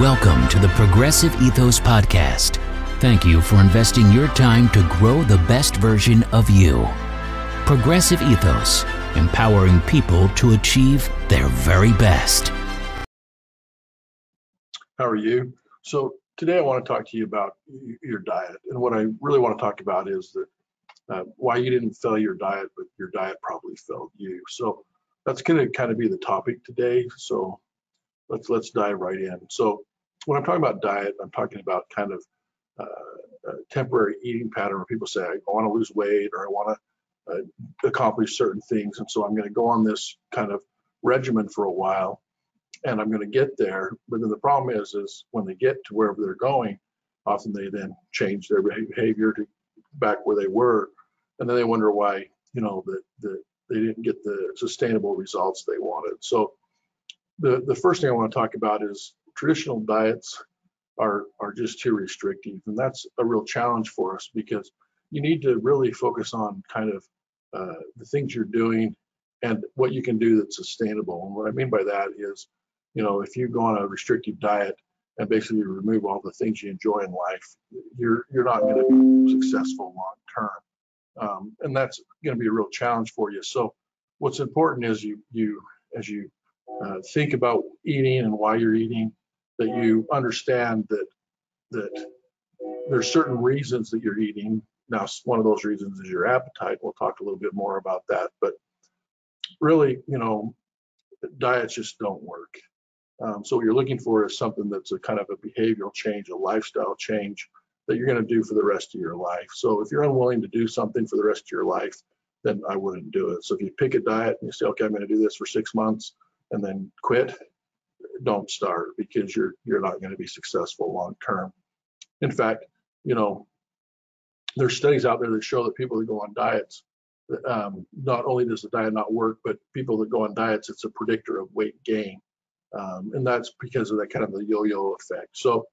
Welcome to the Progressive Ethos Podcast. Thank you for investing your time to grow the best version of you. Progressive Ethos, empowering people to achieve their very best. How are you? So, today I want to talk to you about your diet. And what I really want to talk about is that uh, why you didn't fail your diet, but your diet probably failed you. So, that's going to kind of be the topic today. So, let's let's dive right in. So when I'm talking about diet, I'm talking about kind of uh, temporary eating pattern where people say I want to lose weight or I want to uh, accomplish certain things, and so I'm going to go on this kind of regimen for a while, and I'm going to get there. But then the problem is, is when they get to wherever they're going, often they then change their behavior to back where they were, and then they wonder why you know that that they didn't get the sustainable results they wanted. So the, the first thing I want to talk about is traditional diets are, are just too restrictive. And that's a real challenge for us because you need to really focus on kind of uh, the things you're doing and what you can do that's sustainable. And what I mean by that is, you know, if you go on a restrictive diet and basically remove all the things you enjoy in life, you're you're not going to be successful long term. Um, and that's going to be a real challenge for you. So what's important is you you as you uh, think about eating and why you're eating, that you understand that that there's certain reasons that you're eating. Now, one of those reasons is your appetite. We'll talk a little bit more about that. But really, you know, diets just don't work. Um, so what you're looking for is something that's a kind of a behavioral change, a lifestyle change that you're going to do for the rest of your life. So if you're unwilling to do something for the rest of your life, then I wouldn't do it. So if you pick a diet and you say, okay, I'm going to do this for six months, and then quit, don't start because you're you're not going to be successful long term. In fact, you know, there's studies out there that show that people that go on diets, um, not only does the diet not work, but people that go on diets, it's a predictor of weight gain, um, and that's because of that kind of the yo-yo effect. So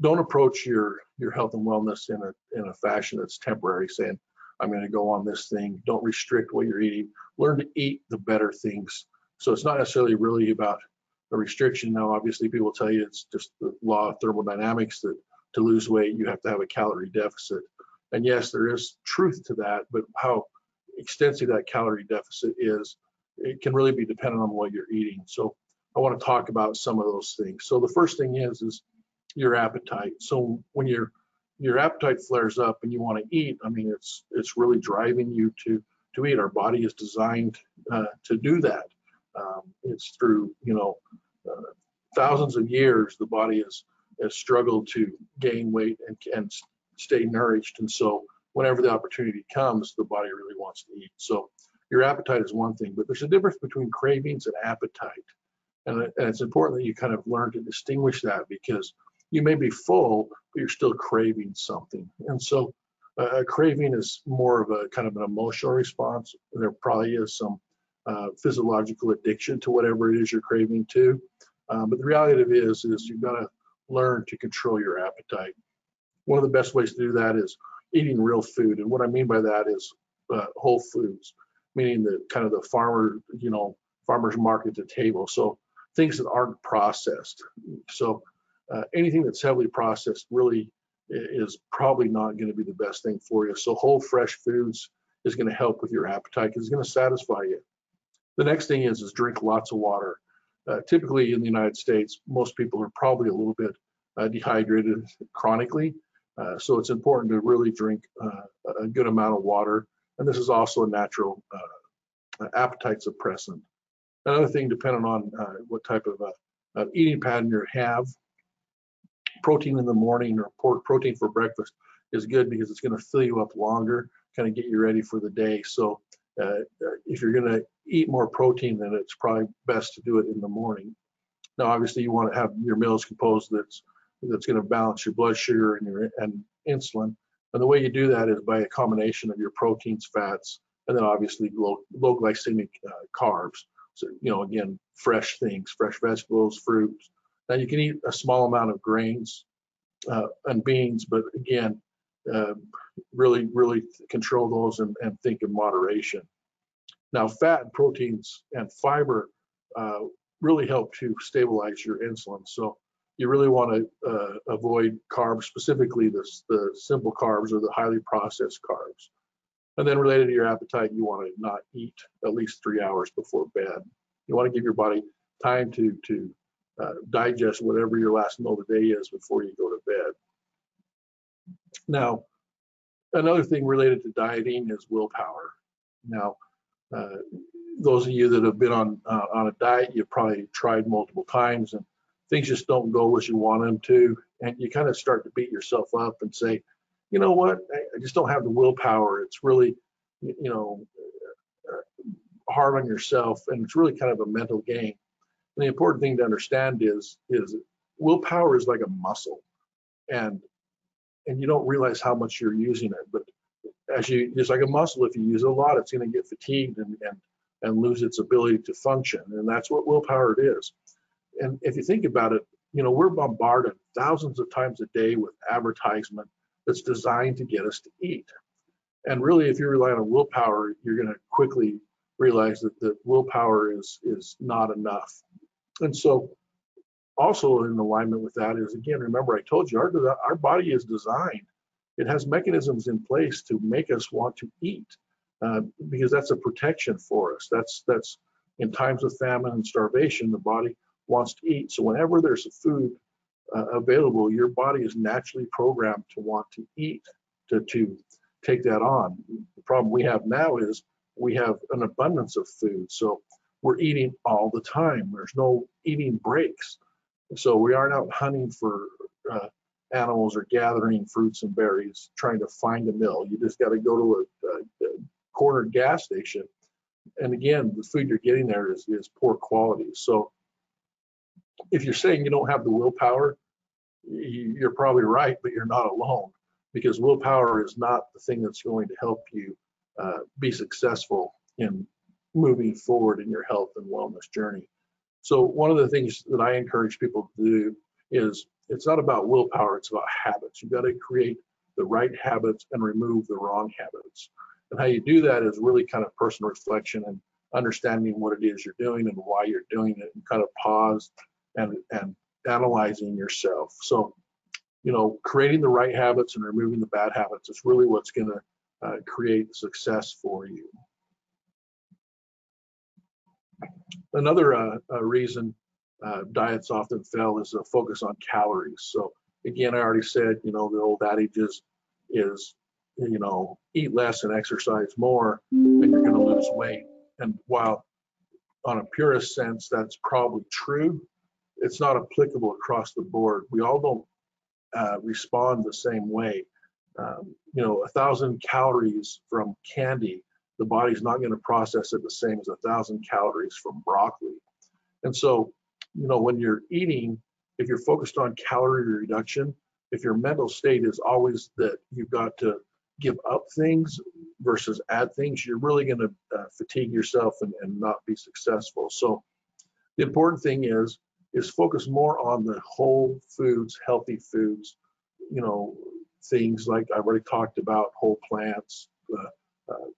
don't approach your your health and wellness in a in a fashion that's temporary, saying I'm going to go on this thing. Don't restrict what you're eating. Learn to eat the better things so it's not necessarily really about a restriction. Now, obviously, people tell you it's just the law of thermodynamics that to lose weight, you have to have a calorie deficit. And yes, there is truth to that, but how extensive that calorie deficit is, it can really be dependent on what you're eating. So I want to talk about some of those things. So the first thing is is your appetite. So when your your appetite flares up and you want to eat, I mean it's it's really driving you to to eat. Our body is designed uh, to do that. Um, it's through, you know, uh, thousands of years, the body has, has struggled to gain weight and, and stay nourished. And so whenever the opportunity comes, the body really wants to eat. So your appetite is one thing, but there's a difference between cravings and appetite. And, and it's important that you kind of learn to distinguish that because you may be full, but you're still craving something. And so a craving is more of a kind of an emotional response. There probably is some uh, physiological addiction to whatever it is you're craving to. Um, but the reality of it is, is you've got to learn to control your appetite. One of the best ways to do that is eating real food. And what I mean by that is uh, whole foods, meaning the kind of the farmer, you know, farmer's market to table. So things that aren't processed. So uh, anything that's heavily processed really is probably not going to be the best thing for you. So whole fresh foods is going to help with your appetite because it's going to satisfy you. The next thing is is drink lots of water. Uh, typically in the United States, most people are probably a little bit uh, dehydrated chronically. Uh, so it's important to really drink uh, a good amount of water. And this is also a natural uh, appetite suppressant. Another thing, depending on uh, what type of eating pattern you have, protein in the morning or protein for breakfast is good because it's going to fill you up longer, kind of get you ready for the day. So uh, if you're going to eat more protein, then it's probably best to do it in the morning. Now, obviously, you want to have your meals composed that's that's going to balance your blood sugar and your and insulin. And the way you do that is by a combination of your proteins, fats, and then obviously low, low glycemic uh, carbs. So, you know, again, fresh things, fresh vegetables, fruits. Now, you can eat a small amount of grains uh, and beans, but again, uh, really, really control those and, and, think in moderation. Now, fat and proteins and fiber uh, really help to stabilize your insulin. So you really want to uh, avoid carbs, specifically the, the simple carbs or the highly processed carbs. And then related to your appetite, you want to not eat at least three hours before bed. You want to give your body time to to uh, digest whatever your last meal of the day is before you go to bed. Now, another thing related to dieting is willpower. Now, uh, those of you that have been on uh, on a diet, you've probably tried multiple times, and things just don't go as you want them to, and you kind of start to beat yourself up and say, you know what, I just don't have the willpower. It's really, you know, uh, hard on yourself, and it's really kind of a mental game. And the important thing to understand is is willpower is like a muscle, and and you don't realize how much you're using it. But as you, it's like a muscle. If you use it a lot, it's going to get fatigued and and and lose its ability to function. And that's what willpower it is. And if you think about it, you know, we're bombarded thousands of times a day with advertisement that's designed to get us to eat. And really, if you rely on willpower, you're going to quickly realize that the willpower is is not enough. And so, also in alignment with that is again, remember I told you our our body is designed. It has mechanisms in place to make us want to eat uh, because that's a protection for us. That's that's in times of famine and starvation, the body wants to eat. So whenever there's food uh, available, your body is naturally programmed to want to eat, to to take that on. The problem we have now is we have an abundance of food, so we're eating all the time. There's no eating breaks. So we aren't out hunting for uh, animals or gathering fruits and berries, trying to find a mill. You just got to go to a, a, a corner gas station. And again, the food you're getting there is, is poor quality. So if you're saying you don't have the willpower, you're probably right, but you're not alone because willpower is not the thing that's going to help you uh, be successful in moving forward in your health and wellness journey. So one of the things that I encourage people to do is it's not about willpower, it's about habits. You've got to create the right habits and remove the wrong habits. And how you do that is really kind of personal reflection and understanding what it is you're doing and why you're doing it and kind of pause and, and analyzing yourself. So, you know, creating the right habits and removing the bad habits is really what's going to uh, create success for you. Another uh, uh, reason uh, diets often fail is a focus on calories. So again, I already said, you know, the old adage is, is you know, eat less and exercise more, and you're going to lose weight. And while on a purist sense, that's probably true, it's not applicable across the board. We all don't uh, respond the same way. Um, you know, a thousand calories from candy, the body's not going to process it the same as a thousand calories from broccoli. And so, you know, when you're eating, if you're focused on calorie reduction, if your mental state is always that you've got to give up things versus add things, you're really going to uh, fatigue yourself and, and not be successful. So the important thing is is focus more on the whole foods, healthy foods, you know, things like I've already talked about, whole plants, uh,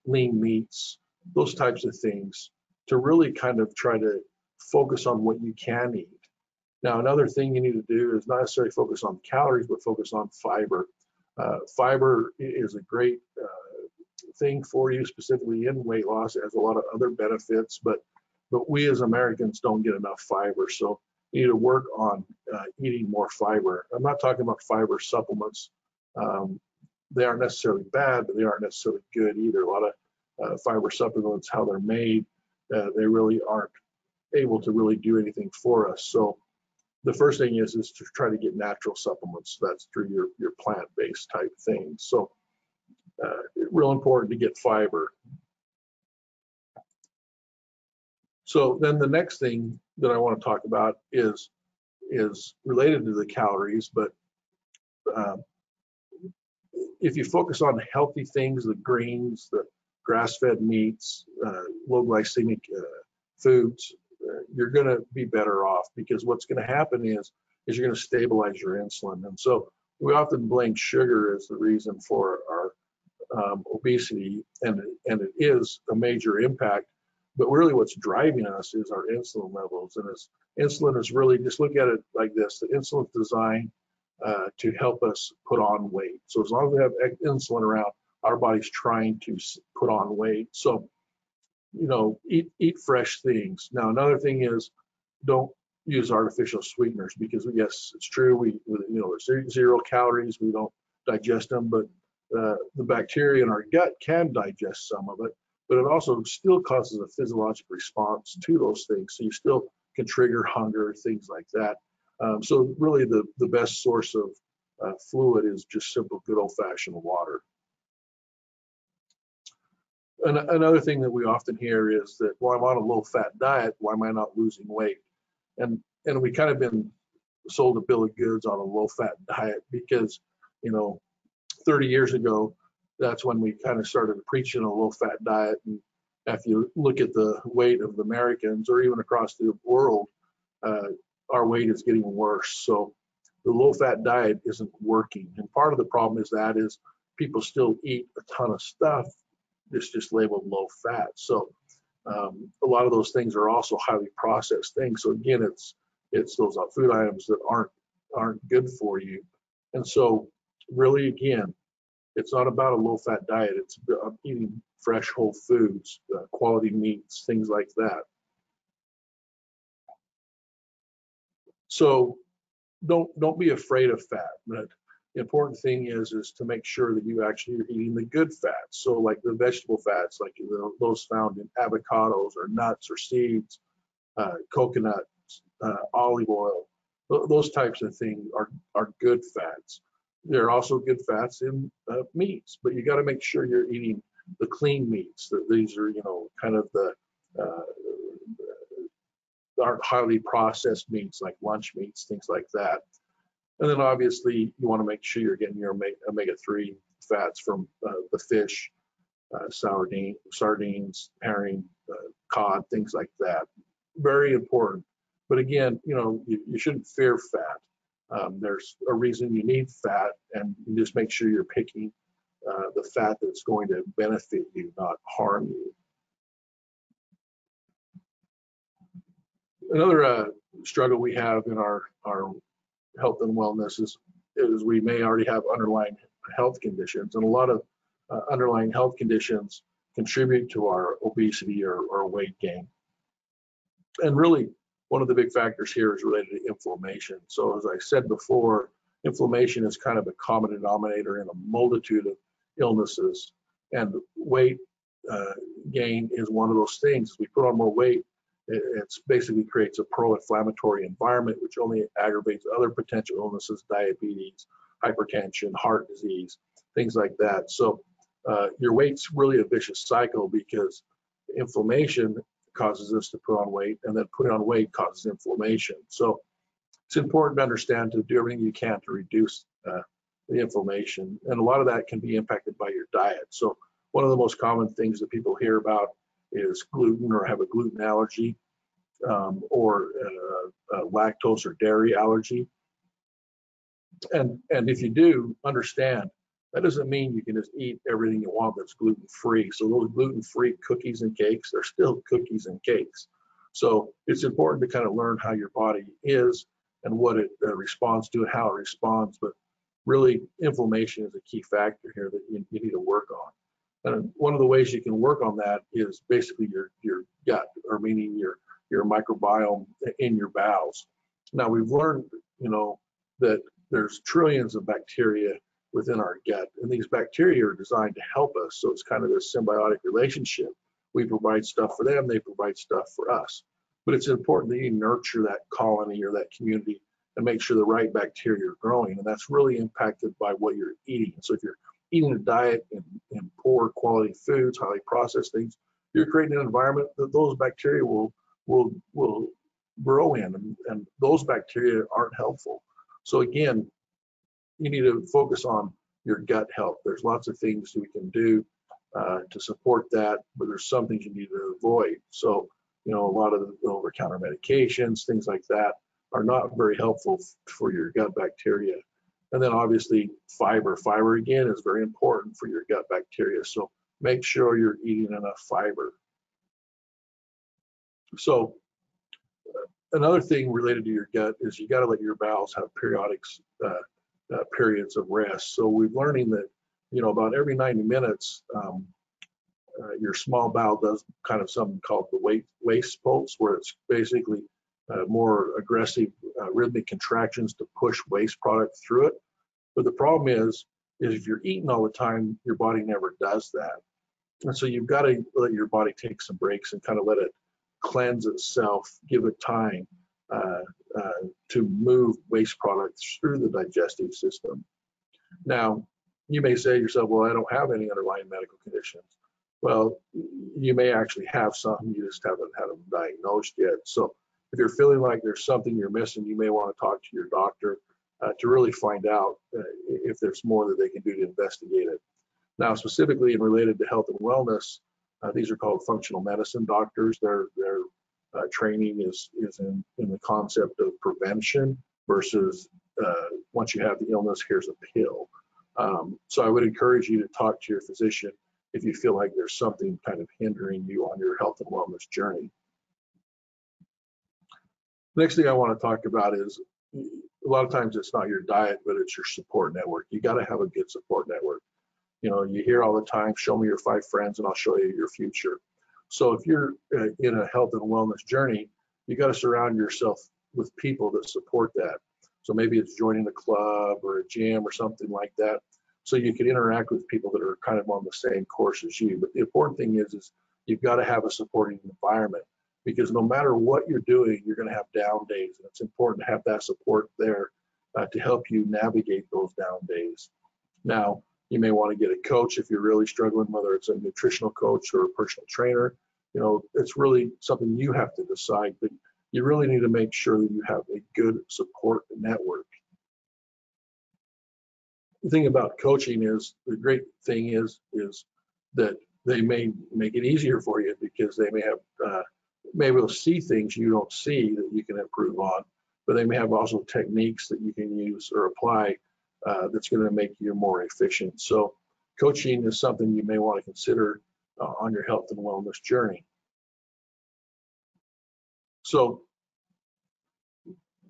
lean meats, those types of things to really kind of try to focus on what you can eat. Now, another thing you need to do is not necessarily focus on calories, but focus on fiber. Uh, fiber is a great uh, thing for you, specifically in weight loss. It has a lot of other benefits, but but we as Americans don't get enough fiber. So you need to work on uh, eating more fiber. I'm not talking about fiber supplements. Um, they aren't necessarily bad, but they aren't necessarily good either. A lot of uh, fiber supplements, how they're made, uh, they really aren't able to really do anything for us. So the first thing is is to try to get natural supplements. That's through your your plant-based type things. So uh, real important to get fiber. So then the next thing that I want to talk about is is related to the calories, but uh, if you focus on healthy things, the greens, the grass-fed meats, uh, low glycemic uh, foods, uh, you're going to be better off because what's going to happen is is you're going to stabilize your insulin. And so we often blame sugar as the reason for our um, obesity, and and it is a major impact But really what's driving us is our insulin levels. And it's, insulin is really, just look at it like this, the insulin is designed uh, to help us put on weight. So as long as we have insulin around, our body's trying to put on weight. So, you know, eat, eat fresh things. Now, another thing is don't use artificial sweeteners because yes, it's true. We, you know, there's zero calories. We don't digest them, but uh, the bacteria in our gut can digest some of it, but it also still causes a physiologic response to those things. So you still can trigger hunger, things like that. Um, so really the, the best source of uh, fluid is just simple, good old fashioned water. And another thing that we often hear is that, well, I'm on a low fat diet, why am I not losing weight? And, and we kind of been sold a bill of goods on a low fat diet because, you know, 30 years ago, that's when we kind of started preaching a low fat diet. And if you look at the weight of the Americans or even across the world, uh, our weight is getting worse. So the low fat diet isn't working. And part of the problem is that is people still eat a ton of stuff it's just labeled low fat. So um, a lot of those things are also highly processed things. So again, it's it's those food items that aren't aren't good for you. And so really, again, it's not about a low fat diet. It's eating fresh whole foods, uh, quality meats, things like that. So don't don't be afraid of fat. But the important thing is is to make sure that you actually are eating the good fats. So like the vegetable fats, like those found in avocados or nuts or seeds, uh, coconut, uh, olive oil, those types of things are are good fats. There are also good fats in uh, meats, but you got to make sure you're eating the clean meats. That these are you know kind of the uh, aren't highly processed meats like lunch meats, things like that. And then obviously you want to make sure you're getting your omega-3 fats from uh, the fish, uh, sardine, sardines, herring, uh, cod, things like that. Very important. But again, you know, you, you shouldn't fear fat. Um, there's a reason you need fat, and just make sure you're picking uh, the fat that's going to benefit you, not harm you. Another uh, struggle we have in our, our health and wellness is, is we may already have underlying health conditions, and a lot of uh, underlying health conditions contribute to our obesity or, or weight gain. And really, one of the big factors here is related to inflammation. So, as I said before, inflammation is kind of a common denominator in a multitude of illnesses, and weight uh, gain is one of those things. As we put on more weight, it basically creates a pro-inflammatory environment, which only aggravates other potential illnesses, diabetes, hypertension, heart disease, things like that. So uh, your weight's really a vicious cycle because inflammation causes us to put on weight, and then putting on weight causes inflammation. So it's important to understand to do everything you can to reduce uh, the inflammation, and a lot of that can be impacted by your diet. So one of the most common things that people hear about is gluten or have a gluten allergy um, or uh, uh, lactose or dairy allergy. And, and if you do, understand that doesn't mean you can just eat everything you want that's gluten free. So those gluten free cookies and cakes, they're still cookies and cakes. So it's important to kind of learn how your body is and what it uh, responds to and how it responds. But really, inflammation is a key factor here that you, you need to work on. And one of the ways you can work on that is basically your your gut, or meaning your your microbiome in your bowels. Now we've learned, you know, that there's trillions of bacteria within our gut, and these bacteria are designed to help us. So it's kind of this symbiotic relationship. We provide stuff for them, they provide stuff for us. But it's important that you nurture that colony or that community and make sure the right bacteria are growing, and that's really impacted by what you're eating. So if you're eating a diet and, in poor quality foods, highly processed things, you're creating an environment that those bacteria will will will grow in, and, and those bacteria aren't helpful. So again, you need to focus on your gut health. There's lots of things we can do uh, to support that, but there's some things you need to avoid. So, you know, a lot of the over-counter medications, things like that, are not very helpful for your gut bacteria. And then obviously fiber. Fiber again is very important for your gut bacteria. So make sure you're eating enough fiber. So another thing related to your gut is you got to let your bowels have periodic uh, uh, periods of rest. So we're learning that, you know, about every 90 minutes, um, uh, your small bowel does kind of something called the weight, waste pulse, where it's basically uh, more aggressive uh, rhythmic contractions to push waste product through it. But the problem is, is if you're eating all the time, your body never does that. And so you've got to let your body take some breaks and kind of let it cleanse itself, give it time uh, uh, to move waste products through the digestive system. Now, you may say to yourself, well, I don't have any underlying medical conditions. Well, you may actually have some, you just haven't had them diagnosed yet. So if you're feeling like there's something you're missing, you may want to talk to your doctor uh, to really find out uh, if there's more that they can do to investigate it. Now, specifically and related to health and wellness, uh, these are called functional medicine doctors. Their their uh, training is is in in the concept of prevention versus uh, once you have the illness, here's a pill. Um, so I would encourage you to talk to your physician if you feel like there's something kind of hindering you on your health and wellness journey. Next thing I want to talk about is a lot of times it's not your diet, but it's your support network. You got to have a good support network. You know, you hear all the time, show me your five friends and I'll show you your future. So if you're uh, in a health and wellness journey, you got to surround yourself with people that support that. So maybe it's joining a club or a gym or something like that. So you can interact with people that are kind of on the same course as you. But the important thing is, is you've got to have a supporting environment because no matter what you're doing, you're going to have down days. And it's important to have that support there uh, to help you navigate those down days. Now, you may want to get a coach if you're really struggling, whether it's a nutritional coach or a personal trainer. You know, it's really something you have to decide, but you really need to make sure that you have a good support network. The thing about coaching is the great thing is is that they may make it easier for you because they may have uh, maybe they'll see things you don't see that you can improve on, but they may have also techniques that you can use or apply uh, that's going to make you more efficient. So coaching is something you may want to consider uh, on your health and wellness journey. So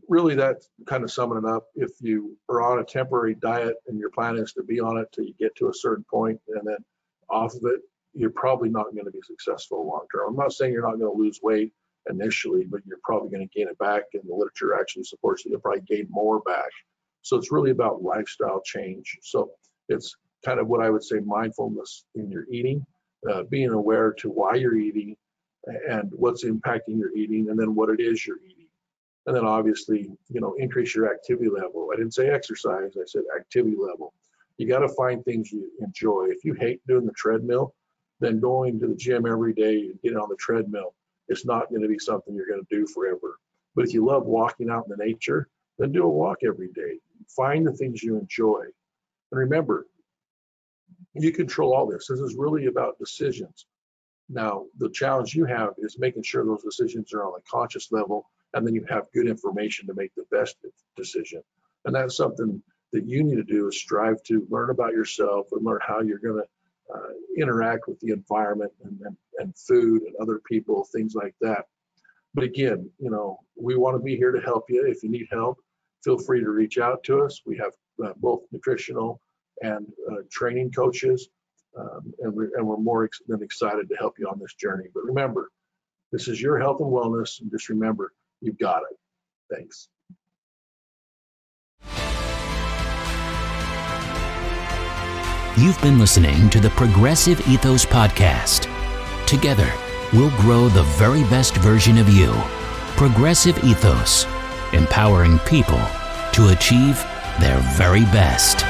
really that kind of summing it up. If you are on a temporary diet and your plan is to be on it till you get to a certain point and then off of it, you're probably not going to be successful long term. I'm not saying you're not going to lose weight initially, but you're probably going to gain it back. And the literature actually supports that you'll probably gain more back so it's really about lifestyle change. So it's kind of what I would say mindfulness in your eating, uh, being aware to why you're eating and what's impacting your eating, and then what it is you're eating. And then obviously, you know, increase your activity level. I didn't say exercise, I said activity level. You got to find things you enjoy. If you hate doing the treadmill, then going to the gym every day and getting on the treadmill is not going to be something you're going to do forever. But if you love walking out in the nature, then do a walk every day. Find the things you enjoy. And remember, you control all this. This is really about decisions. Now, the challenge you have is making sure those decisions are on a conscious level, and then you have good information to make the best decision. And that's something that you need to do is strive to learn about yourself and learn how you're going to uh, interact with the environment and, and, and food and other people, things like that. But again, you know, we want to be here to help you. If you need help, feel free to reach out to us. We have uh, both nutritional and uh, training coaches, um, and, we're, and we're more ex than excited to help you on this journey. But remember, this is your health and wellness, and just remember, you've got it. Thanks. You've been listening to the Progressive Ethos Podcast. Together, we'll grow the very best version of you. Progressive Ethos empowering people to achieve their very best.